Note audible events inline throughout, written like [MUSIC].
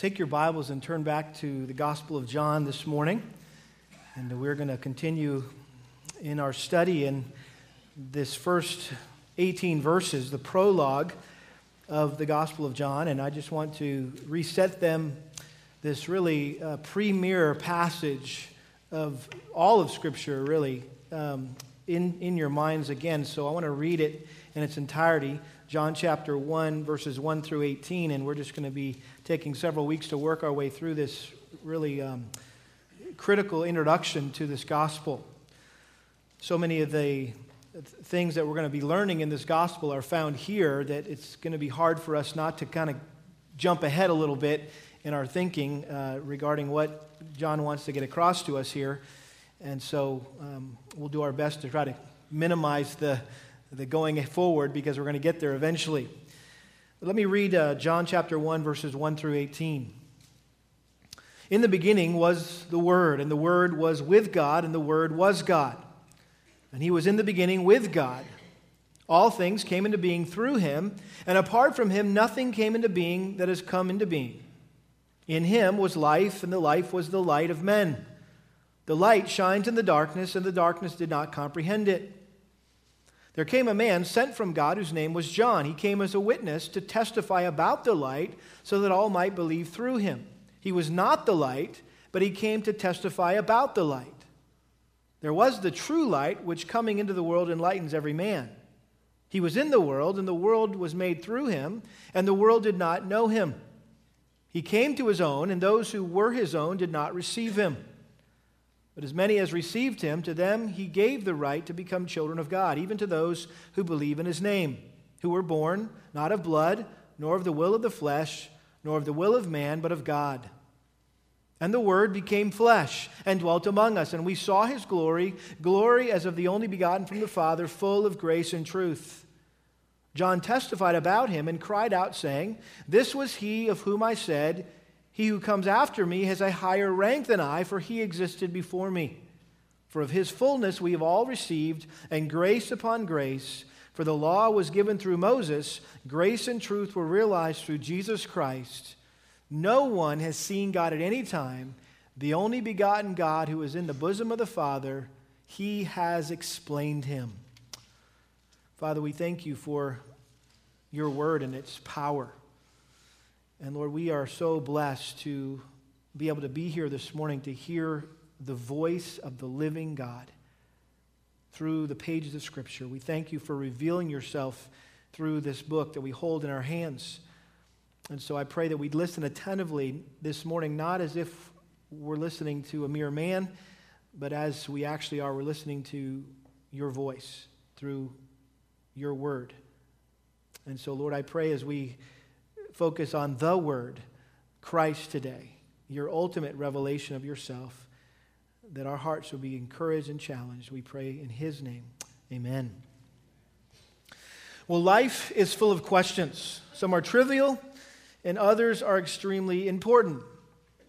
take your Bibles and turn back to the Gospel of John this morning. And we're going to continue in our study in this first 18 verses, the prologue of the Gospel of John. And I just want to reset them this really uh, premier passage of all of Scripture, really, um, in, in your minds again. So I want to read it in its entirety. John chapter 1, verses 1 through 18, and we're just going to be taking several weeks to work our way through this really um, critical introduction to this gospel. So many of the things that we're going to be learning in this gospel are found here that it's going to be hard for us not to kind of jump ahead a little bit in our thinking uh, regarding what John wants to get across to us here. And so um, we'll do our best to try to minimize the the going forward because we're going to get there eventually. Let me read uh, John chapter 1, verses 1 through 18. In the beginning was the Word, and the Word was with God, and the Word was God. And He was in the beginning with God. All things came into being through Him, and apart from Him, nothing came into being that has come into being. In Him was life, and the life was the light of men. The light shines in the darkness, and the darkness did not comprehend it. There came a man sent from God whose name was John. He came as a witness to testify about the light so that all might believe through him. He was not the light, but he came to testify about the light. There was the true light, which coming into the world enlightens every man. He was in the world, and the world was made through him, and the world did not know him. He came to his own, and those who were his own did not receive him. But as many as received him, to them he gave the right to become children of God, even to those who believe in his name, who were born not of blood, nor of the will of the flesh, nor of the will of man, but of God. And the Word became flesh and dwelt among us, and we saw his glory, glory as of the only begotten from the Father, full of grace and truth. John testified about him and cried out, saying, This was he of whom I said, he who comes after me has a higher rank than I, for he existed before me. For of his fullness we have all received, and grace upon grace. For the law was given through Moses, grace and truth were realized through Jesus Christ. No one has seen God at any time. The only begotten God who is in the bosom of the Father, he has explained him. Father, we thank you for your word and its power. And Lord, we are so blessed to be able to be here this morning to hear the voice of the living God through the pages of Scripture. We thank you for revealing yourself through this book that we hold in our hands. And so I pray that we'd listen attentively this morning, not as if we're listening to a mere man, but as we actually are, we're listening to your voice through your word. And so, Lord, I pray as we focus on the Word, Christ today, your ultimate revelation of yourself, that our hearts will be encouraged and challenged. We pray in His name. Amen. Well, life is full of questions. Some are trivial, and others are extremely important.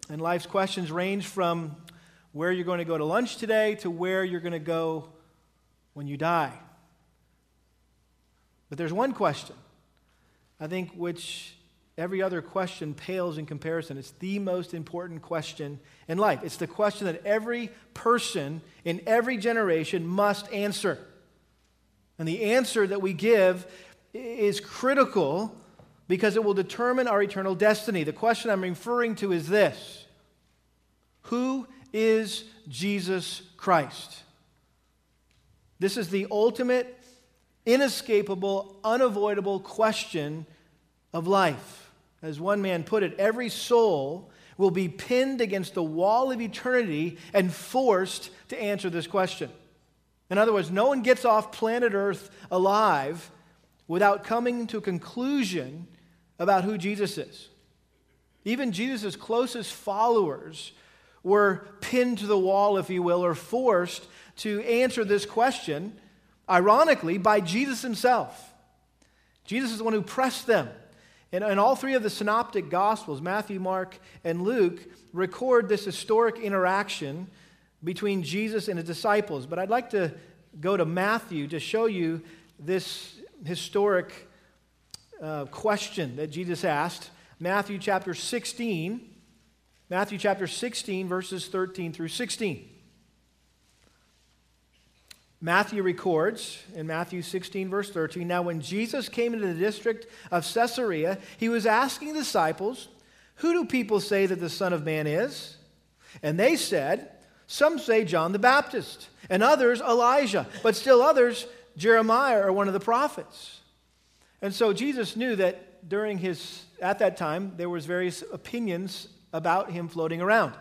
And life's questions range from where you're going to go to lunch today to where you're going to go when you die. But there's one question, I think, which Every other question pales in comparison. It's the most important question in life. It's the question that every person in every generation must answer. And the answer that we give is critical because it will determine our eternal destiny. The question I'm referring to is this Who is Jesus Christ? This is the ultimate, inescapable, unavoidable question of life. As one man put it, every soul will be pinned against the wall of eternity and forced to answer this question. In other words, no one gets off planet Earth alive without coming to a conclusion about who Jesus is. Even Jesus' closest followers were pinned to the wall, if you will, or forced to answer this question, ironically, by Jesus himself. Jesus is the one who pressed them and, and all three of the synoptic gospels, Matthew, Mark, and Luke, record this historic interaction between Jesus and his disciples. But I'd like to go to Matthew to show you this historic uh, question that Jesus asked. Matthew chapter 16. Matthew chapter 16, verses 13 through 16. Matthew records in Matthew 16, verse 13 Now, when Jesus came into the district of Caesarea, he was asking the disciples, Who do people say that the Son of Man is? And they said, Some say John the Baptist, and others Elijah, but still others Jeremiah or one of the prophets. And so Jesus knew that during his, at that time, there was various opinions about him floating around.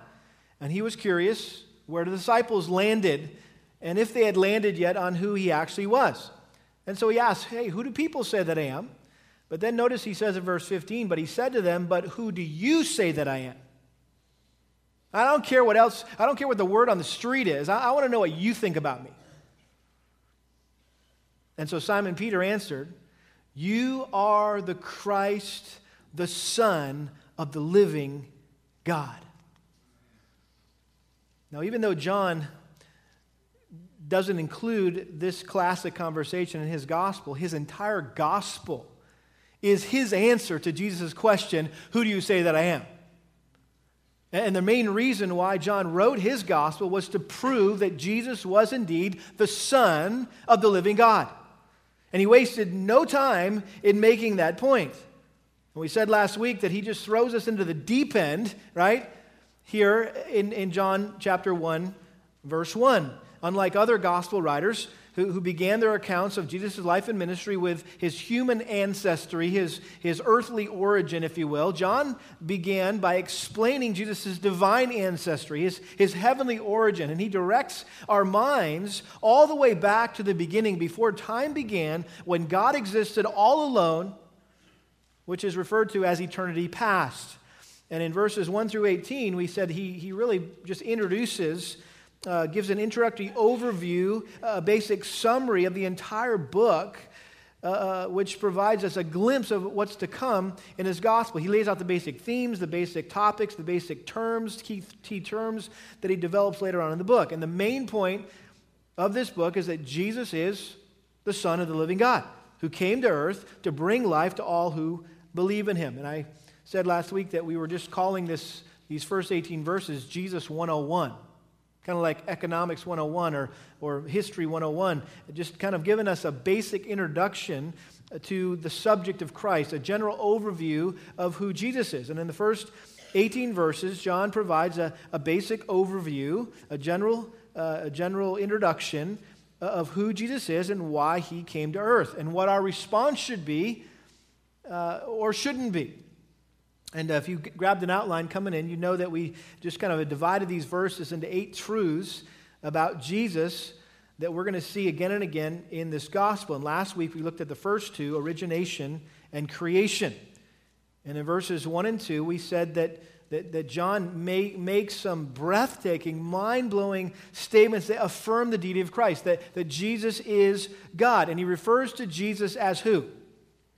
And he was curious where the disciples landed and if they had landed yet on who he actually was. And so he asked, Hey, who do people say that I am? But then notice he says in verse 15, But he said to them, But who do you say that I am? I don't care what else, I don't care what the word on the street is. I, I want to know what you think about me. And so Simon Peter answered, You are the Christ, the Son of the living God. Now, even though John doesn't include this classic conversation in his gospel. His entire gospel is his answer to Jesus' question, Who do you say that I am? And the main reason why John wrote his gospel was to prove that Jesus was indeed the Son of the living God. And he wasted no time in making that point. And we said last week that he just throws us into the deep end, right? Here in, in John chapter 1, verse 1 unlike other gospel writers who, who began their accounts of Jesus' life and ministry with his human ancestry, his, his earthly origin, if you will, John began by explaining Jesus' divine ancestry, his, his heavenly origin. And he directs our minds all the way back to the beginning, before time began, when God existed all alone, which is referred to as eternity past. And in verses 1 through 18, we said he, he really just introduces uh, gives an introductory overview, a basic summary of the entire book, uh, uh, which provides us a glimpse of what's to come in his gospel. He lays out the basic themes, the basic topics, the basic terms, key, key terms that he develops later on in the book. And the main point of this book is that Jesus is the Son of the living God who came to earth to bring life to all who believe in him. And I said last week that we were just calling this, these first 18 verses Jesus 101 kind of like Economics 101 or, or History 101, just kind of giving us a basic introduction to the subject of Christ, a general overview of who Jesus is. And in the first 18 verses, John provides a, a basic overview, a general, uh, a general introduction of who Jesus is and why he came to earth, and what our response should be uh, or shouldn't be. And uh, if you grabbed an outline coming in, you know that we just kind of divided these verses into eight truths about Jesus that we're going to see again and again in this gospel. And last week we looked at the first two origination and creation. And in verses 1 and 2, we said that, that, that John may, makes some breathtaking, mind blowing statements that affirm the deity of Christ, that, that Jesus is God. And he refers to Jesus as who?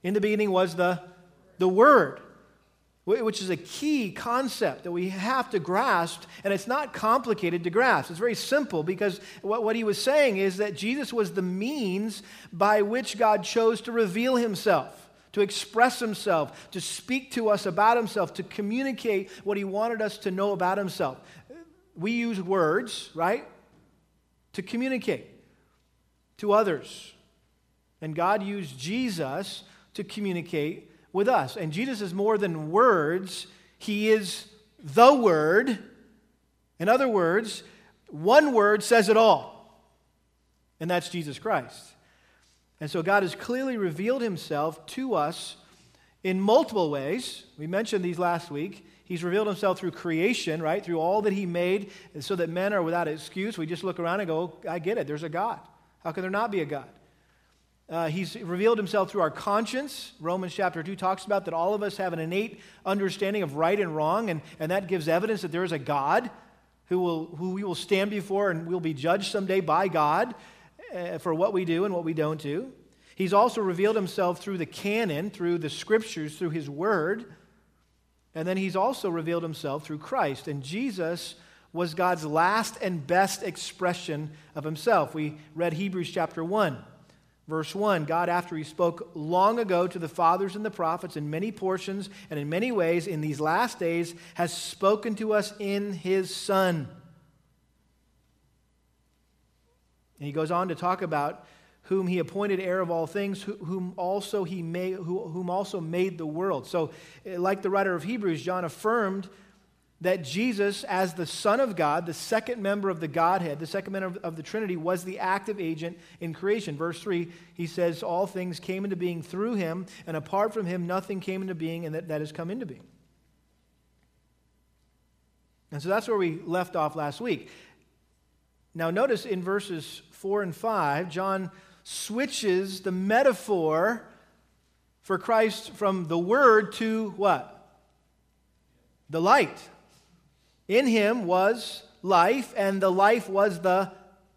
In the beginning was the, the Word which is a key concept that we have to grasp, and it's not complicated to grasp. It's very simple because what, what he was saying is that Jesus was the means by which God chose to reveal himself, to express himself, to speak to us about himself, to communicate what he wanted us to know about himself. We use words, right, to communicate to others. And God used Jesus to communicate with us. And Jesus is more than words, He is the Word. In other words, one word says it all, and that's Jesus Christ. And so God has clearly revealed Himself to us in multiple ways. We mentioned these last week. He's revealed himself through creation, right? Through all that he made, so that men are without excuse. We just look around and go, I get it. There's a God. How can there not be a God? Uh, he's revealed himself through our conscience. Romans chapter 2 talks about that all of us have an innate understanding of right and wrong, and, and that gives evidence that there is a God who, will, who we will stand before and we'll be judged someday by God uh, for what we do and what we don't do. He's also revealed himself through the canon, through the scriptures, through his word. And then he's also revealed himself through Christ. And Jesus was God's last and best expression of himself. We read Hebrews chapter 1 Verse 1 God, after he spoke long ago to the fathers and the prophets in many portions and in many ways in these last days, has spoken to us in his Son. And he goes on to talk about whom he appointed heir of all things, whom also he made, whom also made the world. So, eh, like the writer of Hebrews, John affirmed that Jesus, as the Son of God, the second member of the Godhead, the second member of the Trinity, was the active agent in creation. Verse 3, he says, All things came into being through him, and apart from him, nothing came into being, and that, that has come into being. And so that's where we left off last week. Now, notice in verses 4 and 5, John switches the metaphor for Christ from the Word to what? The light. In him was life, and the life was the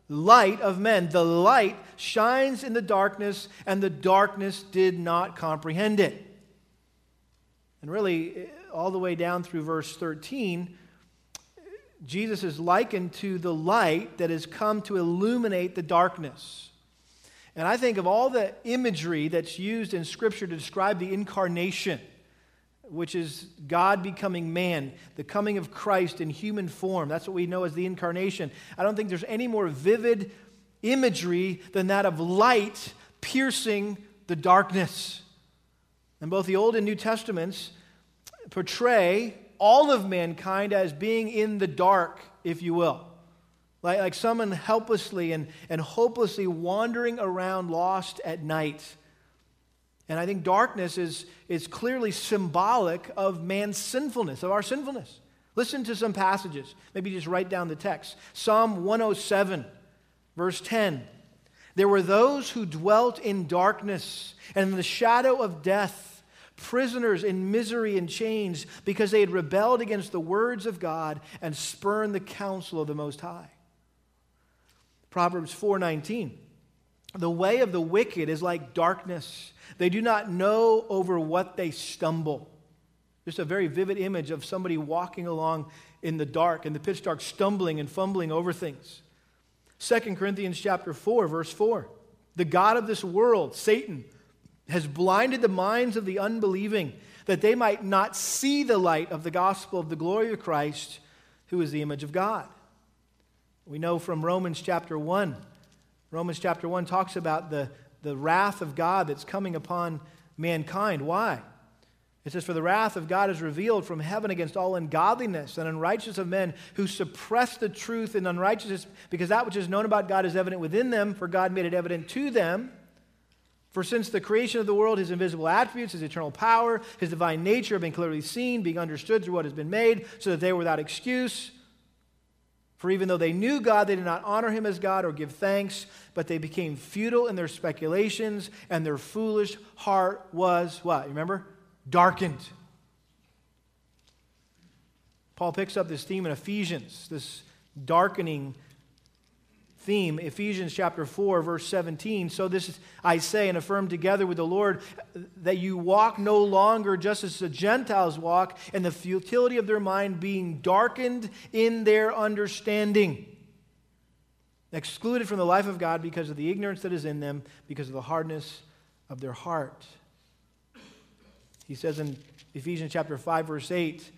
light of men. The light shines in the darkness, and the darkness did not comprehend it. And really, all the way down through verse 13, Jesus is likened to the light that has come to illuminate the darkness. And I think of all the imagery that's used in Scripture to describe the incarnation which is God becoming man, the coming of Christ in human form. That's what we know as the incarnation. I don't think there's any more vivid imagery than that of light piercing the darkness. And both the Old and New Testaments portray all of mankind as being in the dark, if you will. Like, like someone helplessly and, and hopelessly wandering around lost at night and I think darkness is, is clearly symbolic of man's sinfulness, of our sinfulness. Listen to some passages. Maybe just write down the text. Psalm 107, verse 10. There were those who dwelt in darkness and in the shadow of death, prisoners in misery and chains, because they had rebelled against the words of God and spurned the counsel of the Most High. Proverbs 4:19. The way of the wicked is like darkness they do not know over what they stumble. Just a very vivid image of somebody walking along in the dark, in the pitch dark, stumbling and fumbling over things. 2 Corinthians chapter 4, verse 4. The God of this world, Satan, has blinded the minds of the unbelieving that they might not see the light of the gospel of the glory of Christ, who is the image of God. We know from Romans chapter 1. Romans chapter 1 talks about the the wrath of God that's coming upon mankind. Why? It says, For the wrath of God is revealed from heaven against all ungodliness and unrighteousness of men who suppress the truth in unrighteousness, because that which is known about God is evident within them, for God made it evident to them. For since the creation of the world, his invisible attributes, his eternal power, his divine nature have been clearly seen, being understood through what has been made, so that they were without excuse. For even though they knew God, they did not honor him as God or give thanks, but they became futile in their speculations, and their foolish heart was what? You remember? Darkened. Paul picks up this theme in Ephesians, this darkening theme, Ephesians chapter 4, verse 17. So this is, I say and affirm together with the Lord that you walk no longer just as the Gentiles walk, and the futility of their mind being darkened in their understanding, excluded from the life of God because of the ignorance that is in them, because of the hardness of their heart. He says in Ephesians chapter 5, verse 8,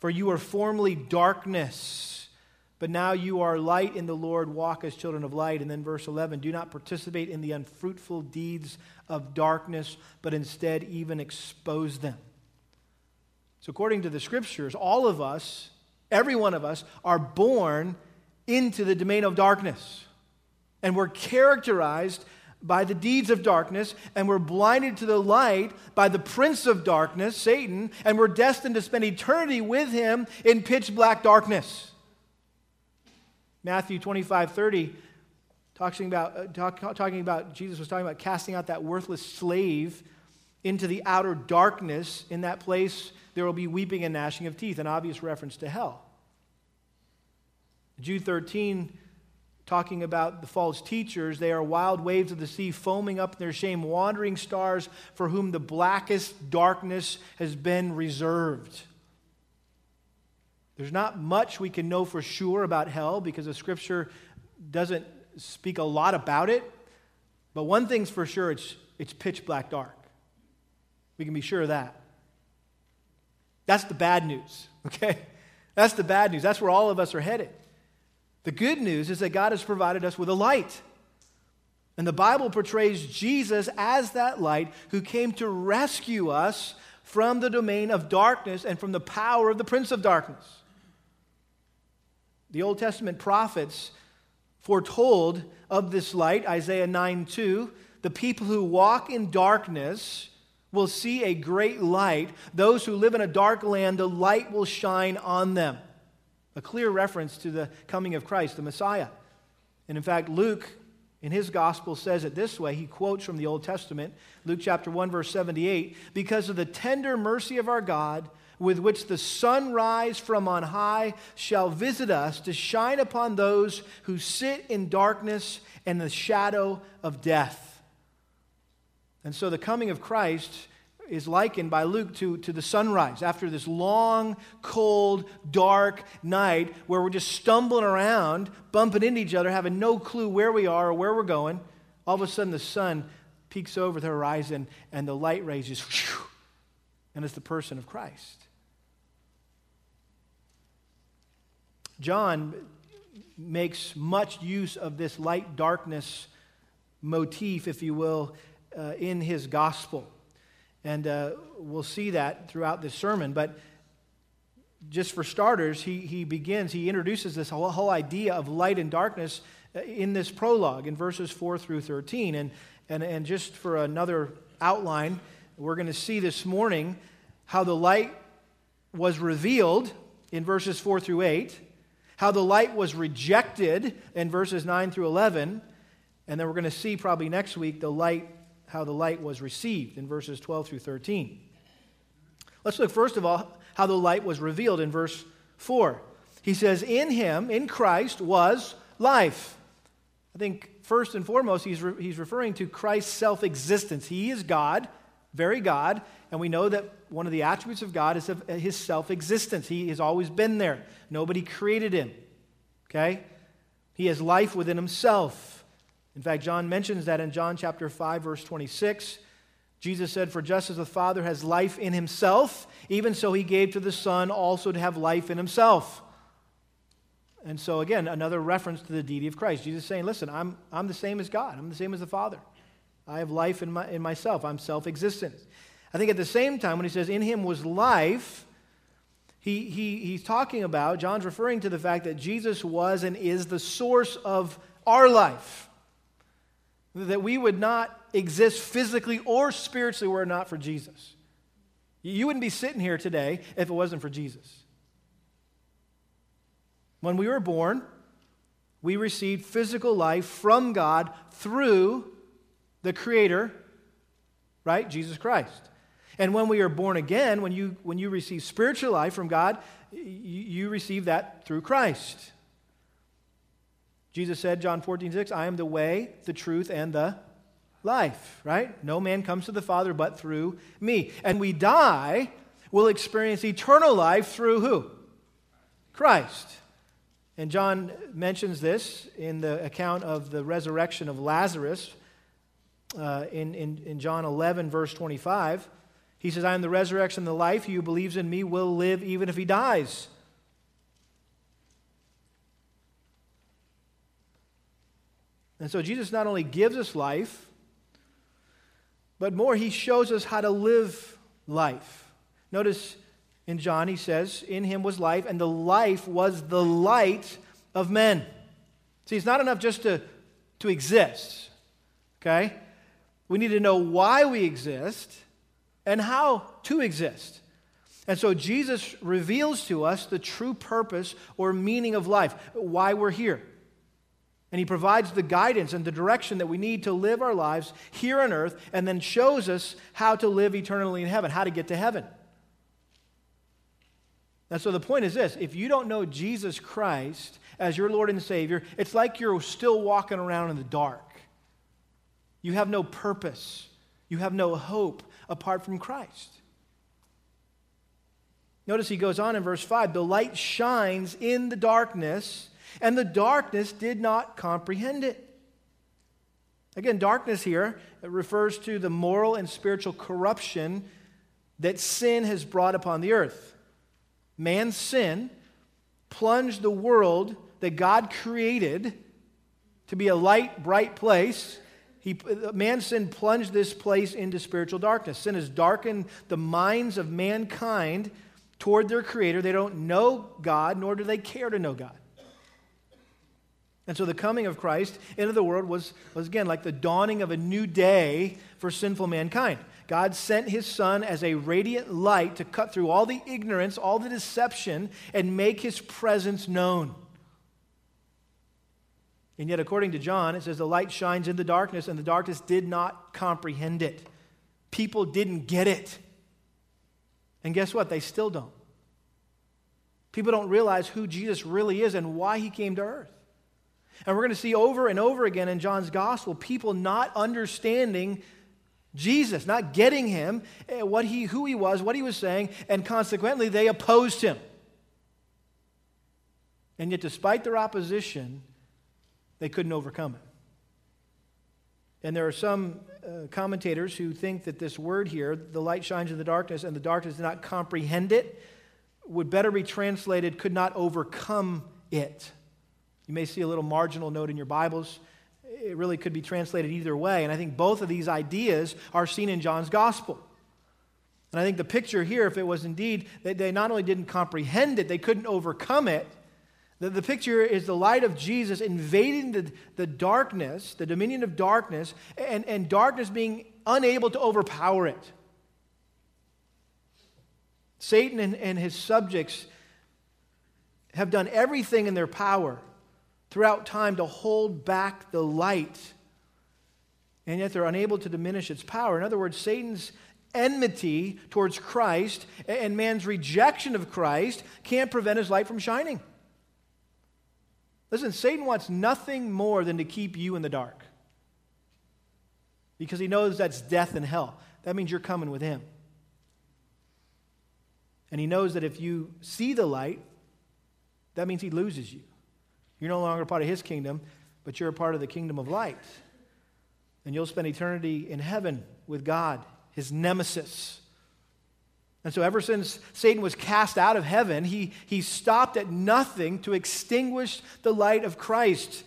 For you were formerly darkness but now you are light in the Lord, walk as children of light. And then verse 11 do not participate in the unfruitful deeds of darkness, but instead even expose them. So, according to the scriptures, all of us, every one of us, are born into the domain of darkness. And we're characterized by the deeds of darkness, and we're blinded to the light by the prince of darkness, Satan, and we're destined to spend eternity with him in pitch black darkness. Matthew 25, 30, talking about, uh, talk, talking about, Jesus was talking about casting out that worthless slave into the outer darkness. In that place, there will be weeping and gnashing of teeth, an obvious reference to hell. Jude 13, talking about the false teachers, they are wild waves of the sea, foaming up in their shame, wandering stars for whom the blackest darkness has been reserved. There's not much we can know for sure about hell because the scripture doesn't speak a lot about it. But one thing's for sure it's, it's pitch black dark. We can be sure of that. That's the bad news, [LAUGHS] okay? That's the bad news. That's where all of us are headed. The good news is that God has provided us with a light. And the Bible portrays Jesus as that light who came to rescue us from the domain of darkness and from the power of the prince of darkness. The Old Testament prophets foretold of this light, Isaiah 9 2. The people who walk in darkness will see a great light. Those who live in a dark land, the light will shine on them. A clear reference to the coming of Christ, the Messiah. And in fact, Luke in his gospel says it this way. He quotes from the Old Testament, Luke chapter 1 verse 78, because of the tender mercy of our God, with which the sunrise from on high shall visit us to shine upon those who sit in darkness and the shadow of death. And so the coming of Christ is likened by Luke to, to the sunrise after this long, cold, dark night where we're just stumbling around, bumping into each other, having no clue where we are or where we're going. All of a sudden, the sun peeks over the horizon and the light rays just, and it's the person of Christ. John makes much use of this light darkness motif, if you will, uh, in his gospel. And uh, we'll see that throughout this sermon. But just for starters, he, he begins, he introduces this whole, whole idea of light and darkness uh, in this prologue in verses 4 through 13. And, and, and just for another outline, we're going to see this morning how the light was revealed in verses 4 through 8, how the light was rejected in verses 9 through 11, and then we're going to see probably next week the light how the light was received in verses 12 through 13. Let's look first of all how the light was revealed in verse 4. He says, In him, in Christ, was life. I think first and foremost, he's, re- he's referring to Christ's self existence. He is God, very God, and we know that one of the attributes of God is of uh, his self existence. He has always been there, nobody created him. Okay? He has life within himself. In fact, John mentions that in John chapter 5, verse 26. Jesus said, For just as the Father has life in himself, even so he gave to the Son also to have life in himself. And so, again, another reference to the deity of Christ. Jesus saying, Listen, I'm, I'm the same as God, I'm the same as the Father. I have life in, my, in myself, I'm self existent. I think at the same time, when he says, In him was life, he, he, he's talking about, John's referring to the fact that Jesus was and is the source of our life that we would not exist physically or spiritually were it not for Jesus. You wouldn't be sitting here today if it wasn't for Jesus. When we were born, we received physical life from God through the Creator, right? Jesus Christ. And when we are born again, when you, when you receive spiritual life from God, you, you receive that through Christ. Jesus said, John 14, 6, I am the way, the truth, and the life, right? No man comes to the Father but through me. And we die, we'll experience eternal life through who? Christ. And John mentions this in the account of the resurrection of Lazarus uh, in, in, in John 11, verse 25. He says, I am the resurrection and the life. He who believes in me will live even if he dies. And so Jesus not only gives us life, but more, he shows us how to live life. Notice in John, he says, In him was life, and the life was the light of men. See, it's not enough just to, to exist, okay? We need to know why we exist and how to exist. And so Jesus reveals to us the true purpose or meaning of life, why we're here. And he provides the guidance and the direction that we need to live our lives here on earth and then shows us how to live eternally in heaven, how to get to heaven. And so the point is this if you don't know Jesus Christ as your Lord and Savior, it's like you're still walking around in the dark. You have no purpose, you have no hope apart from Christ. Notice he goes on in verse 5 the light shines in the darkness and the darkness did not comprehend it. Again, darkness here refers to the moral and spiritual corruption that sin has brought upon the earth. Man's sin plunged the world that God created to be a light, bright place. He, man's sin plunged this place into spiritual darkness. Sin has darkened the minds of mankind toward their Creator. They don't know God, nor do they care to know God. And so the coming of Christ into the world was, was again like the dawning of a new day for sinful mankind. God sent his son as a radiant light to cut through all the ignorance, all the deception, and make his presence known. And yet, according to John, it says the light shines in the darkness, and the darkness did not comprehend it. People didn't get it. And guess what? They still don't. People don't realize who Jesus really is and why he came to earth. And we're going to see over and over again in John's gospel people not understanding Jesus, not getting him, eh, what he, who he was, what he was saying, and consequently they opposed him. And yet, despite their opposition, they couldn't overcome it. And there are some uh, commentators who think that this word here, the light shines in the darkness, and the darkness did not comprehend it, would better be translated, could not overcome it. You may see a little marginal note in your Bibles. It really could be translated either way. And I think both of these ideas are seen in John's gospel. And I think the picture here, if it was indeed that they not only didn't comprehend it, they couldn't overcome it. The, the picture is the light of Jesus invading the, the darkness, the dominion of darkness, and, and darkness being unable to overpower it. Satan and, and his subjects have done everything in their power throughout time to hold back the light, and yet they're unable to diminish its power. In other words, Satan's enmity towards Christ and man's rejection of Christ can't prevent his light from shining. Listen, Satan wants nothing more than to keep you in the dark because he knows that's death and hell. That means you're coming with him. And he knows that if you see the light, that means he loses you. You're no longer part of his kingdom, but you're a part of the kingdom of light. And you'll spend eternity in heaven with God, his nemesis. And so, ever since Satan was cast out of heaven, he, he stopped at nothing to extinguish the light of Christ.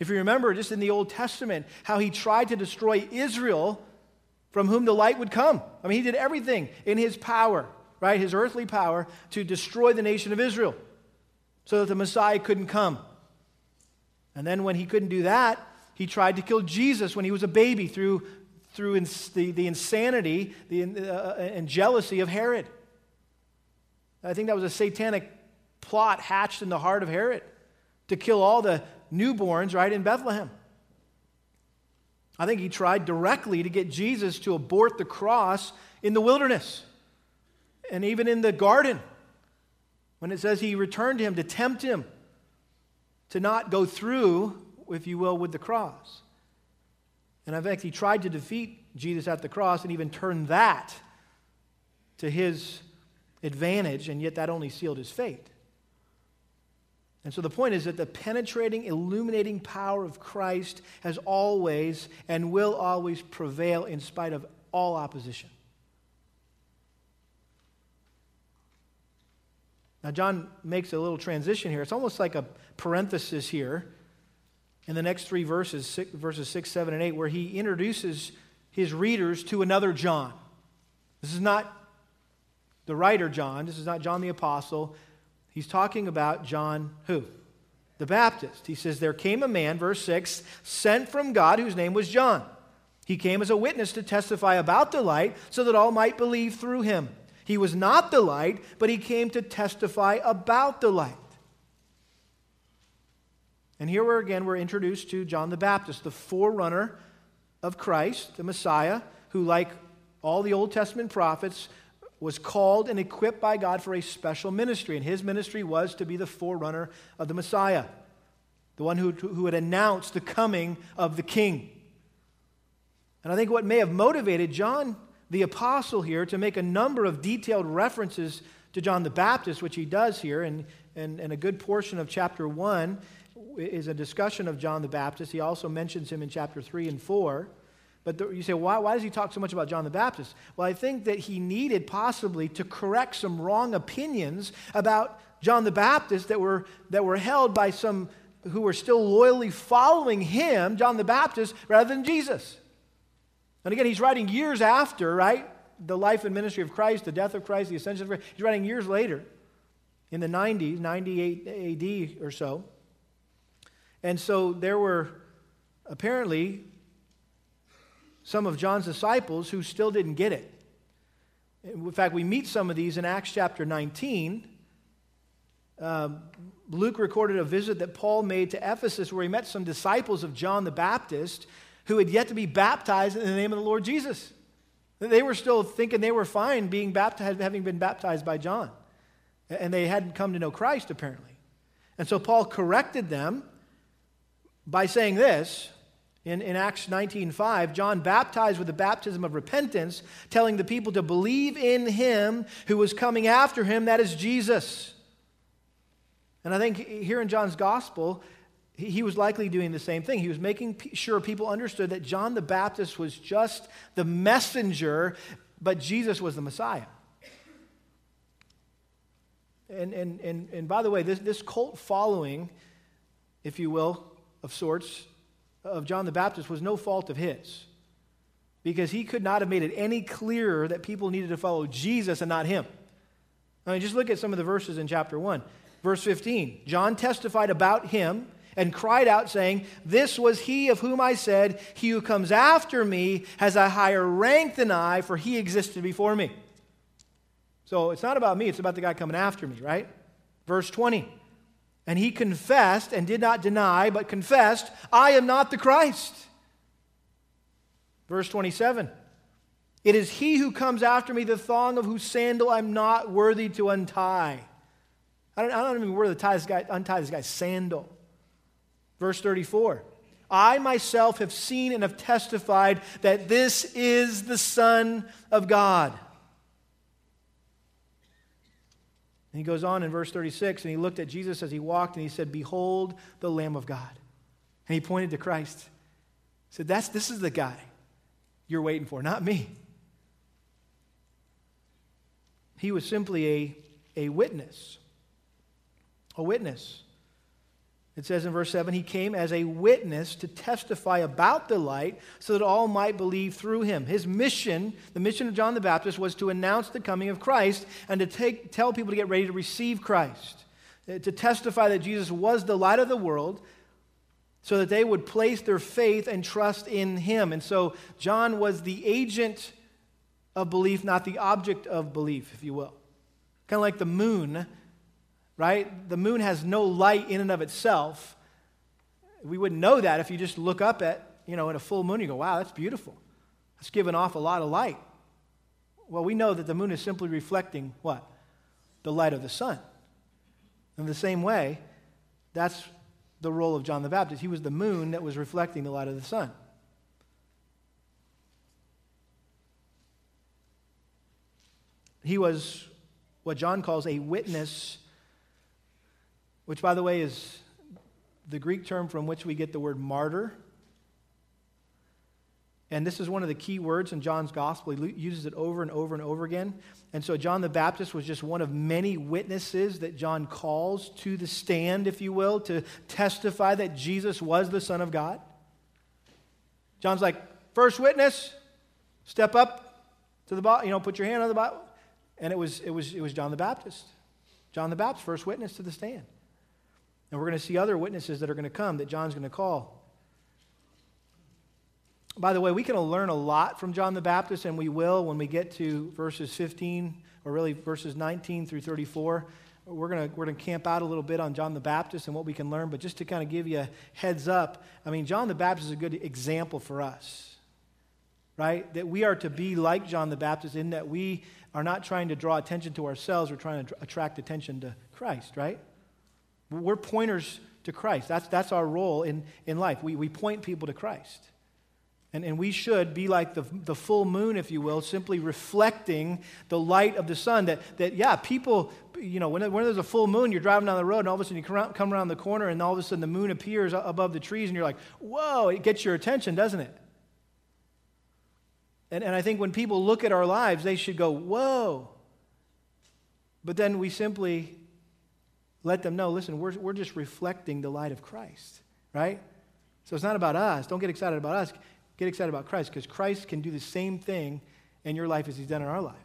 If you remember, just in the Old Testament, how he tried to destroy Israel from whom the light would come. I mean, he did everything in his power, right? His earthly power to destroy the nation of Israel so that the Messiah couldn't come. And then when he couldn't do that, he tried to kill Jesus when he was a baby through, through ins- the, the insanity the, uh, and jealousy of Herod. I think that was a satanic plot hatched in the heart of Herod to kill all the newborns right in Bethlehem. I think he tried directly to get Jesus to abort the cross in the wilderness and even in the garden when it says he returned to him to tempt him to not go through, if you will, with the cross. And in fact, he tried to defeat Jesus at the cross and even turned that to his advantage, and yet that only sealed his fate. And so the point is that the penetrating, illuminating power of Christ has always and will always prevail in spite of all opposition. Now, John makes a little transition here. It's almost like a parenthesis here in the next three verses, six, verses 6, 7, and 8, where he introduces his readers to another John. This is not the writer John, this is not John the Apostle. He's talking about John who? The Baptist. He says, There came a man, verse 6, sent from God whose name was John. He came as a witness to testify about the light so that all might believe through him. He was not the light, but he came to testify about the light. And here we're again, we're introduced to John the Baptist, the forerunner of Christ, the Messiah, who, like all the Old Testament prophets, was called and equipped by God for a special ministry. And his ministry was to be the forerunner of the Messiah, the one who, who had announced the coming of the king. And I think what may have motivated John the apostle here to make a number of detailed references to John the Baptist, which he does here in, in, in a good portion of chapter 1, is a discussion of John the Baptist. He also mentions him in chapter 3 and 4. But you say, why, why does he talk so much about John the Baptist? Well, I think that he needed possibly to correct some wrong opinions about John the Baptist that were, that were held by some who were still loyally following him, John the Baptist, rather than Jesus. And again, he's writing years after, right? The life and ministry of Christ, the death of Christ, the ascension of Christ. He's writing years later in the 90s, 98 AD or so. And so there were apparently some of John's disciples who still didn't get it. In fact, we meet some of these in Acts chapter 19. Um, Luke recorded a visit that Paul made to Ephesus where he met some disciples of John the Baptist who had yet to be baptized in the name of the Lord Jesus. They were still thinking they were fine being baptized, having been baptized by John. And they hadn't come to know Christ, apparently. And so Paul corrected them by saying this in, in Acts 19:5, John baptized with the baptism of repentance, telling the people to believe in him who was coming after him, that is Jesus. And I think here in John's gospel, he was likely doing the same thing. He was making sure people understood that John the Baptist was just the messenger, but Jesus was the Messiah. And, and, and, and by the way, this, this cult following, if you will, of sorts, of John the Baptist was no fault of his. Because he could not have made it any clearer that people needed to follow Jesus and not him. I mean, just look at some of the verses in chapter 1. Verse 15 John testified about him and cried out, saying, This was he of whom I said, He who comes after me has a higher rank than I, for he existed before me. So it's not about me, it's about the guy coming after me, right? Verse 20. And he confessed and did not deny, but confessed, I am not the Christ. Verse 27. It is he who comes after me, the thong of whose sandal I'm not worthy to untie. I don't, I don't even worthy to this guy, untie this guy's sandal. Verse 34. I myself have seen and have testified that this is the Son of God. And he goes on in verse 36 and he looked at Jesus as he walked and he said, Behold the Lamb of God. And he pointed to Christ. He said, That's, This is the guy you're waiting for, not me. He was simply a, a witness. A witness. It says in verse 7 He came as a witness to testify about the light so that all might believe through him. His mission, the mission of John the Baptist, was to announce the coming of Christ and to take, tell people to get ready to receive Christ, uh, to testify that Jesus was the light of the world so that they would place their faith and trust in him. And so John was the agent of belief, not the object of belief, if you will. Kind of like the moon right? The moon has no light in and of itself. We wouldn't know that if you just look up at, you know, in a full moon, you go, wow, that's beautiful. It's giving off a lot of light. Well, we know that the moon is simply reflecting what? The light of the sun. In the same way, that's the role of John the Baptist. He was the moon that was reflecting the light of the sun. He was what John calls a witness which, by the way, is the Greek term from which we get the word martyr. And this is one of the key words in John's gospel. He uses it over and over and over again. And so, John the Baptist was just one of many witnesses that John calls to the stand, if you will, to testify that Jesus was the Son of God. John's like, first witness, step up to the bottom, you know, put your hand on the bottom. And it was, it, was, it was John the Baptist. John the Baptist, first witness to the stand. And we're going to see other witnesses that are going to come that John's going to call. By the way, we can learn a lot from John the Baptist, and we will when we get to verses 15, or really verses 19 through 34. We're going to, we're going to camp out a little bit on John the Baptist and what we can learn, but just to kind of give you a heads up, I mean, John the Baptist is a good example for us, right? That we are to be like John the Baptist in that we are not trying to draw attention to ourselves, we're trying to attract attention to Christ, right? We're pointers to Christ. That's, that's our role in, in life. We, we point people to Christ. And, and we should be like the, the full moon, if you will, simply reflecting the light of the sun. That, that, yeah, people, you know, when, when there's a full moon, you're driving down the road, and all of a sudden you come around, come around the corner, and all of a sudden the moon appears above the trees, and you're like, whoa, it gets your attention, doesn't it? And, and I think when people look at our lives, they should go, whoa. But then we simply let them know listen, we're, we're just reflecting the light of Christ, right? So it's not about us. Don't get excited about us. Get excited about Christ because Christ can do the same thing in your life as he's done in our life.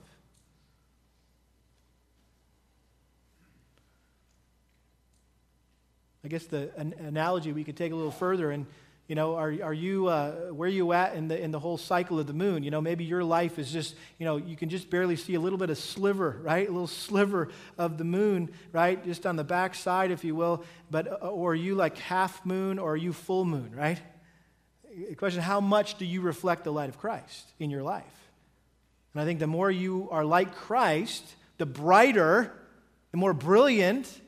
I guess the an analogy we could take a little further and you know, are, are you, uh, where are you at in the, in the whole cycle of the moon? You know, maybe your life is just, you know, you can just barely see a little bit of sliver, right? A little sliver of the moon, right? Just on the back side, if you will. But, uh, or are you like half moon or are you full moon, right? The question, how much do you reflect the light of Christ in your life? And I think the more you are like Christ, the brighter, the more brilliant,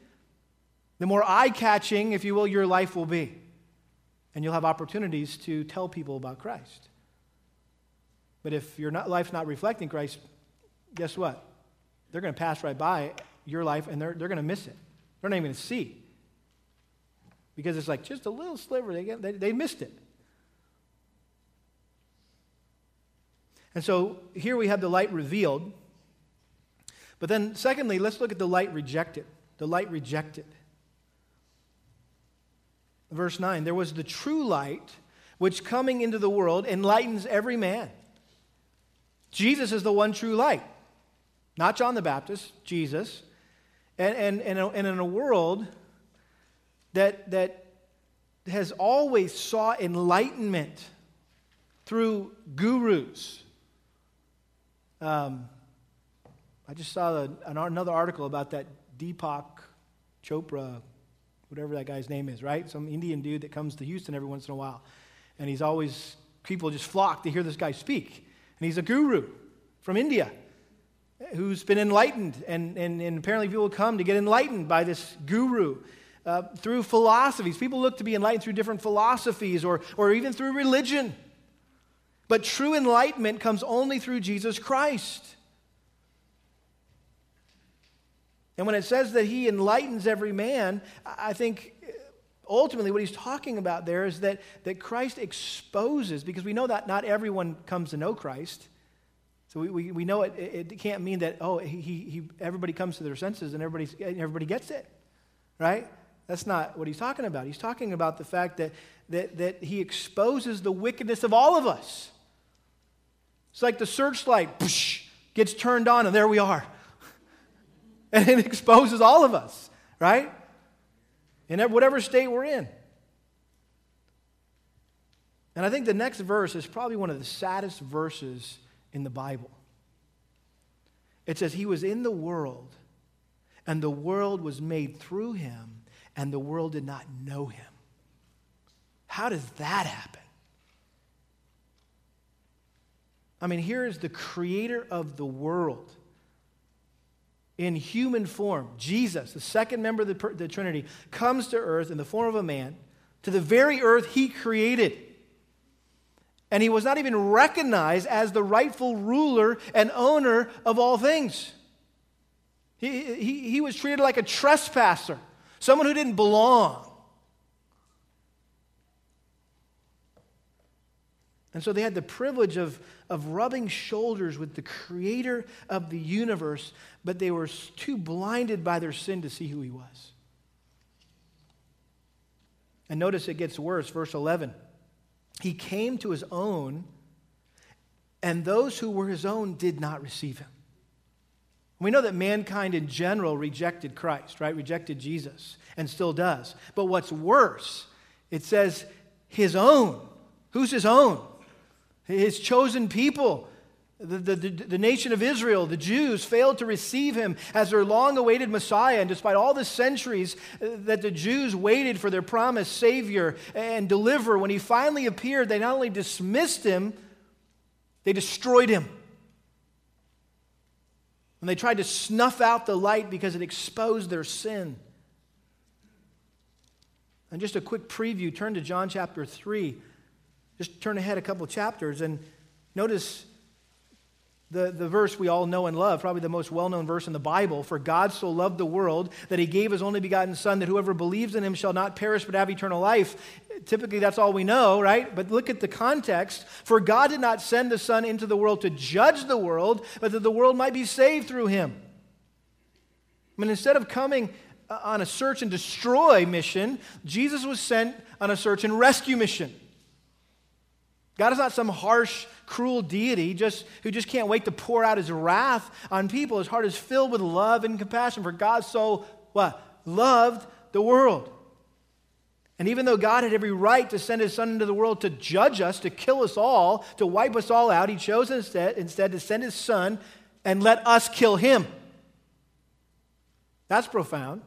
the more eye catching, if you will, your life will be and you'll have opportunities to tell people about Christ. But if your life's not reflecting Christ, guess what? They're going to pass right by your life and they're, they're going to miss it. They're not even going to see. Because it's like just a little sliver, they, get, they, they missed it. And so here we have the light revealed. But then, secondly, let's look at the light rejected. The light rejected verse 9 there was the true light which coming into the world enlightens every man. Jesus is the one true light, not John the Baptist, Jesus. And, and, and, and in a world that, that has always sought enlightenment through gurus. Um, I just saw the, another article about that Deepak Chopra whatever that guy's name is, right? Some Indian dude that comes to Houston every once in a while. And he's always, people just flock to hear this guy speak. And he's a guru from India who's been enlightened. And, and, and apparently people come to get enlightened by this guru. Uh, through philosophies. People look to be enlightened through different philosophies or, or even through religion. But true enlightenment comes only through Jesus Christ. And when it says that he enlightens every man, I think uh, ultimately what he's talking about there is that, that Christ exposes, because we know that not everyone comes to know Christ. So we, we, we know it, it can't mean that, oh, he, he, everybody comes to their senses and everybody, everybody gets it, right? That's not what he's talking about. He's talking about the fact that, that, that he exposes the wickedness of all of us. It's like the searchlight gets turned on, and there we are. And it exposes all of us, right? In whatever state we're in. And I think the next verse is probably one of the saddest verses in the Bible. It says, He was in the world, and the world was made through him, and the world did not know him. How does that happen? I mean, here is the creator of the world in human form, Jesus, the second member of the, the, Trinity, comes to earth in the form of a man, to the very earth he created. And he was not even recognized as the rightful ruler and owner of all things. He, he, he was treated like a trespasser, someone who didn't belong. And so they had the privilege of, of rubbing shoulders with the creator of the universe, but they were too blinded by their sin to see who he was. And notice it gets worse, verse 11. He came to his own, and those who were his own did not receive him. We know that mankind in general rejected Christ, right? Rejected Jesus, and still does. But what's worse, it says his own. Who's his own? His chosen people, the, the, the, the, nation of Israel, the Jews, failed to receive him as their long awaited Messiah. And despite all the centuries uh, that the Jews waited for their promised Savior and deliverer, when he finally appeared, they not only dismissed him, they destroyed him. And they tried to snuff out the light because it exposed their sin. And just a quick preview turn to John chapter 3. Just turn ahead a couple chapters and notice the, the verse we all know and love, probably the most well known verse in the Bible. For God so loved the world that he gave his only begotten Son, that whoever believes in him shall not perish but have eternal life. Typically, that's all we know, right? But look at the context. For God did not send the Son into the world to judge the world, but that the world might be saved through him. I mean, instead of coming uh, on a search and destroy mission, Jesus was sent on a search and rescue mission. God is not some harsh, cruel deity just, who just can't wait to pour out his wrath on people. His heart is filled with love and compassion, for God so what? Loved the world. And even though God had every right to send his son into the world to judge us, to kill us all, to wipe us all out, he chose instead, instead to send his son and let us kill him. That's profound.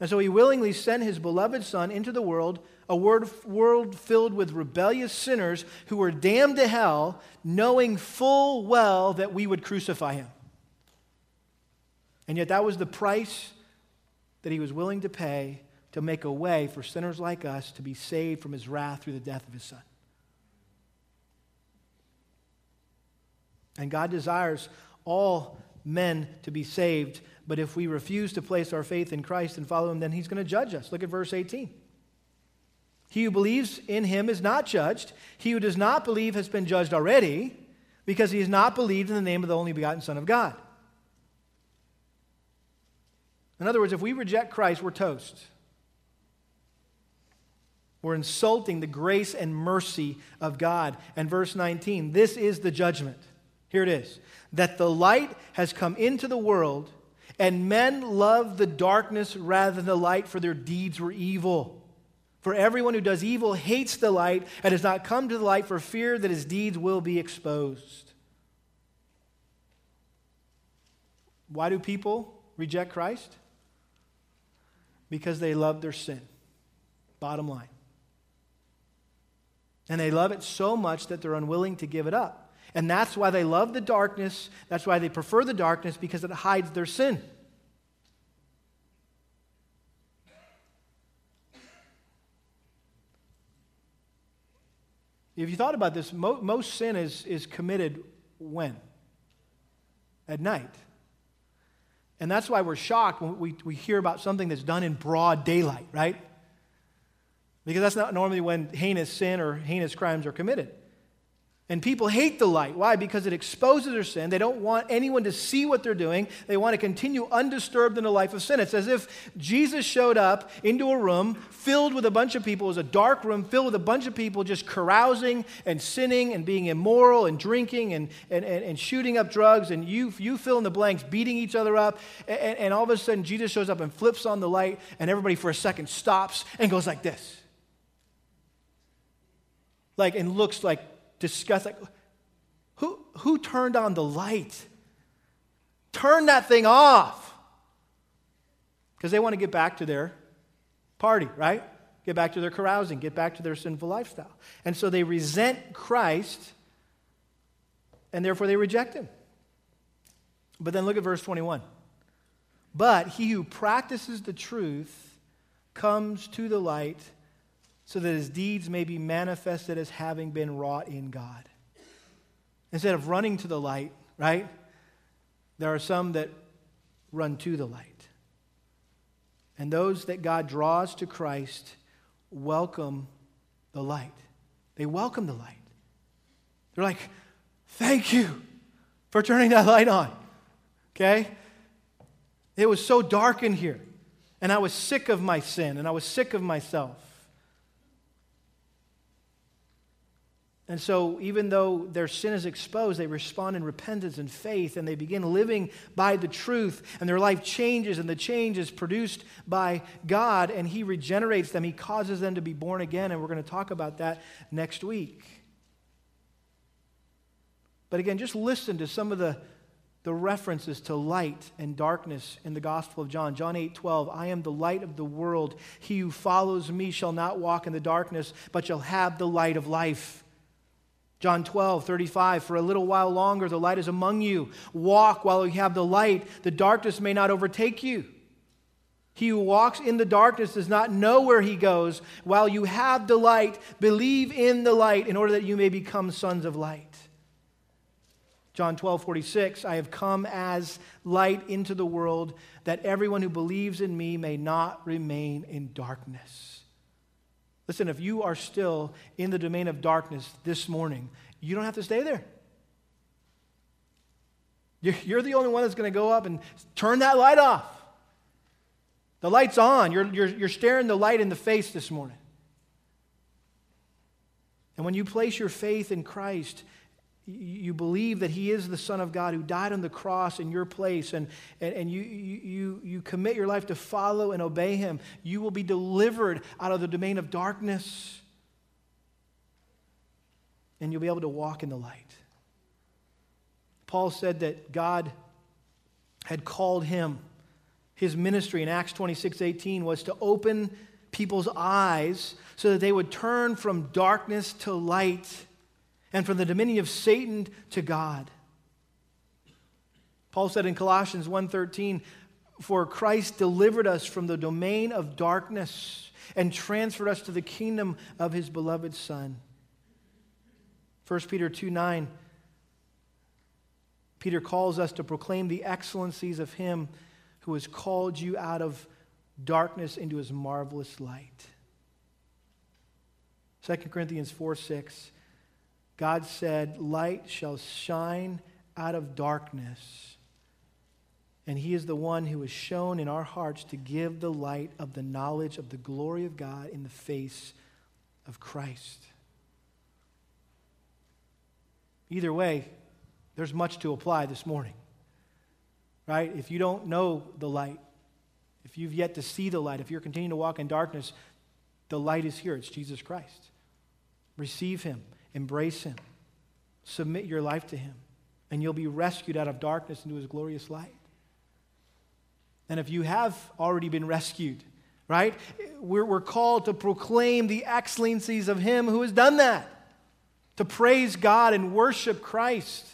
And so he willingly sent his beloved son into the world a world filled with rebellious sinners who were damned to hell, knowing full well that we would crucify him. And yet, that was the price that he was willing to pay to make a way for sinners like us to be saved from his wrath through the death of his son. And God desires all men to be saved, but if we refuse to place our faith in Christ and follow him, then he's going to judge us. Look at verse 18. He who believes in him is not judged. He who does not believe has been judged already because he has not believed in the name of the only begotten Son of God. In other words, if we reject Christ, we're toast. We're insulting the grace and mercy of God. And verse 19, this is the judgment. Here it is that the light has come into the world, and men love the darkness rather than the light, for their deeds were evil. For everyone who does evil hates the light and does not come to the light for fear that his deeds will be exposed. Why do people reject Christ? Because they love their sin. Bottom line. And they love it so much that they're unwilling to give it up. And that's why they love the darkness. That's why they prefer the darkness because it hides their sin. If you thought about this, mo- most sin is, is committed when? At night. And that's why we're shocked when we, we hear about something that's done in broad daylight, right? Because that's not normally when heinous sin or heinous crimes are committed. And people hate the light. Why? Because it exposes their sin. They don't want anyone to see what they're doing. They want to continue undisturbed in a life of sin. It's as if Jesus showed up into a room filled with a bunch of people. It was a dark room filled with a bunch of people just carousing and sinning and being immoral and drinking and, and, and, and shooting up drugs. And you, you fill in the blanks, beating each other up. And, and all of a sudden, Jesus shows up and flips on the light, and everybody for a second stops and goes like this. Like, and looks like discuss like who, who turned on the light? Turn that thing off. Because they want to get back to their party, right? Get back to their carousing, get back to their sinful lifestyle. And so they resent Christ, and therefore they reject him. But then look at verse 21. But he who practices the truth comes to the light so that his deeds may be manifested as having been wrought in God. Instead of running to the light, right? There are some that run to the light. And those that God draws to Christ welcome the light. They welcome the light. They're like, thank you for turning that light on. Okay? It was so dark in here. And I was sick of my sin and I was sick of myself. And so, even though their sin is exposed, they respond in repentance and faith, and they begin living by the truth, and their life changes, and the change is produced by God, and He regenerates them. He causes them to be born again, and we're going to talk about that next week. But again, just listen to some of the, the references to light and darkness in the Gospel of John. John 8 12, I am the light of the world. He who follows me shall not walk in the darkness, but shall have the light of life. John 12, 35, for a little while longer the light is among you. Walk while you have the light, the darkness may not overtake you. He who walks in the darkness does not know where he goes. While you have the light, believe in the light in order that you may become sons of light. John 12, 46, I have come as light into the world that everyone who believes in me may not remain in darkness. Listen, if you are still in the domain of darkness this morning, you don't have to stay there. You're the only one that's going to go up and turn that light off. The light's on. You're, you're, you're staring the light in the face this morning. And when you place your faith in Christ, you believe that he is the son of god who died on the cross in your place and, and, and you, you, you commit your life to follow and obey him you will be delivered out of the domain of darkness. And you'll be able to walk in the light. Paul said that god had called him. His ministry in acts 26 18 was to open people's eyes so that they would turn from darkness to light and from the dominion of Satan to God. Paul said in Colossians 1:13, "For Christ delivered us from the domain of darkness and transferred us to the kingdom of his beloved Son." 1 Peter 2:9 Peter calls us to proclaim the excellencies of him who has called you out of darkness into his marvelous light. 2 Corinthians 4 6. God said, Light shall shine out of darkness. And He is the one who is shone in our hearts to give the light of the knowledge of the glory of God in the face of Christ. Either way, there's much to apply this morning. Right? If you don't know the light, if you've yet to see the light, if you're continuing to walk in darkness, the light is here. It's Jesus Christ. Receive Him. Embrace Him. Submit your life to Him. And you'll be rescued out of darkness into His glorious light. And if you have already been rescued, right, we're, we're called to proclaim the excellencies of Him who has done that, to praise God and worship Christ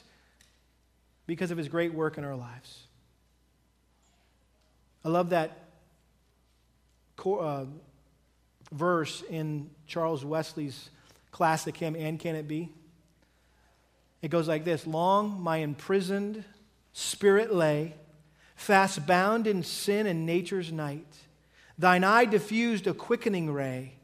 because of His great work in our lives. I love that uh, verse in Charles Wesley's classic hymn, And Can It Be? It goes like this Long my imprisoned spirit lay, fast bound in sin and nature's night. Thine eye diffused a quickening ray.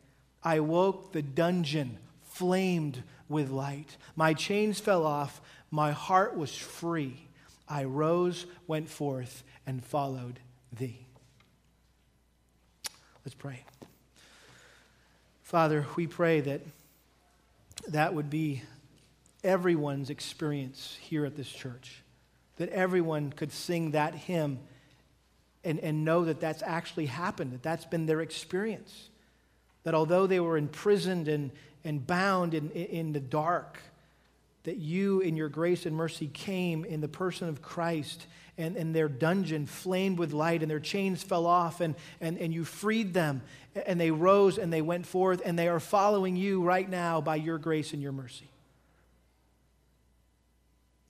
I woke the dungeon, flamed with light. My chains fell off, my heart was free. I rose, went forth, and followed thee. Let's pray. Father, we pray that that would be everyone's experience here at this church. That everyone could sing that hymn and, and know that that's actually happened, that that's been their experience. That although they were imprisoned and, and bound in, in the dark, that you, in your grace and mercy, came in the person of Christ, and, and their dungeon flamed with light, and their chains fell off, and, and, and you freed them, and they rose and they went forth, and they are following you right now by your grace and your mercy.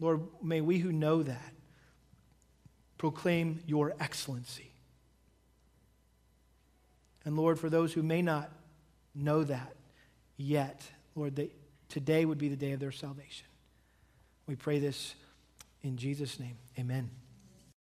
Lord, may we who know that proclaim your excellency. And Lord, for those who may not know that yet, Lord, that today would be the day of their salvation. We pray this in Jesus' name. Amen.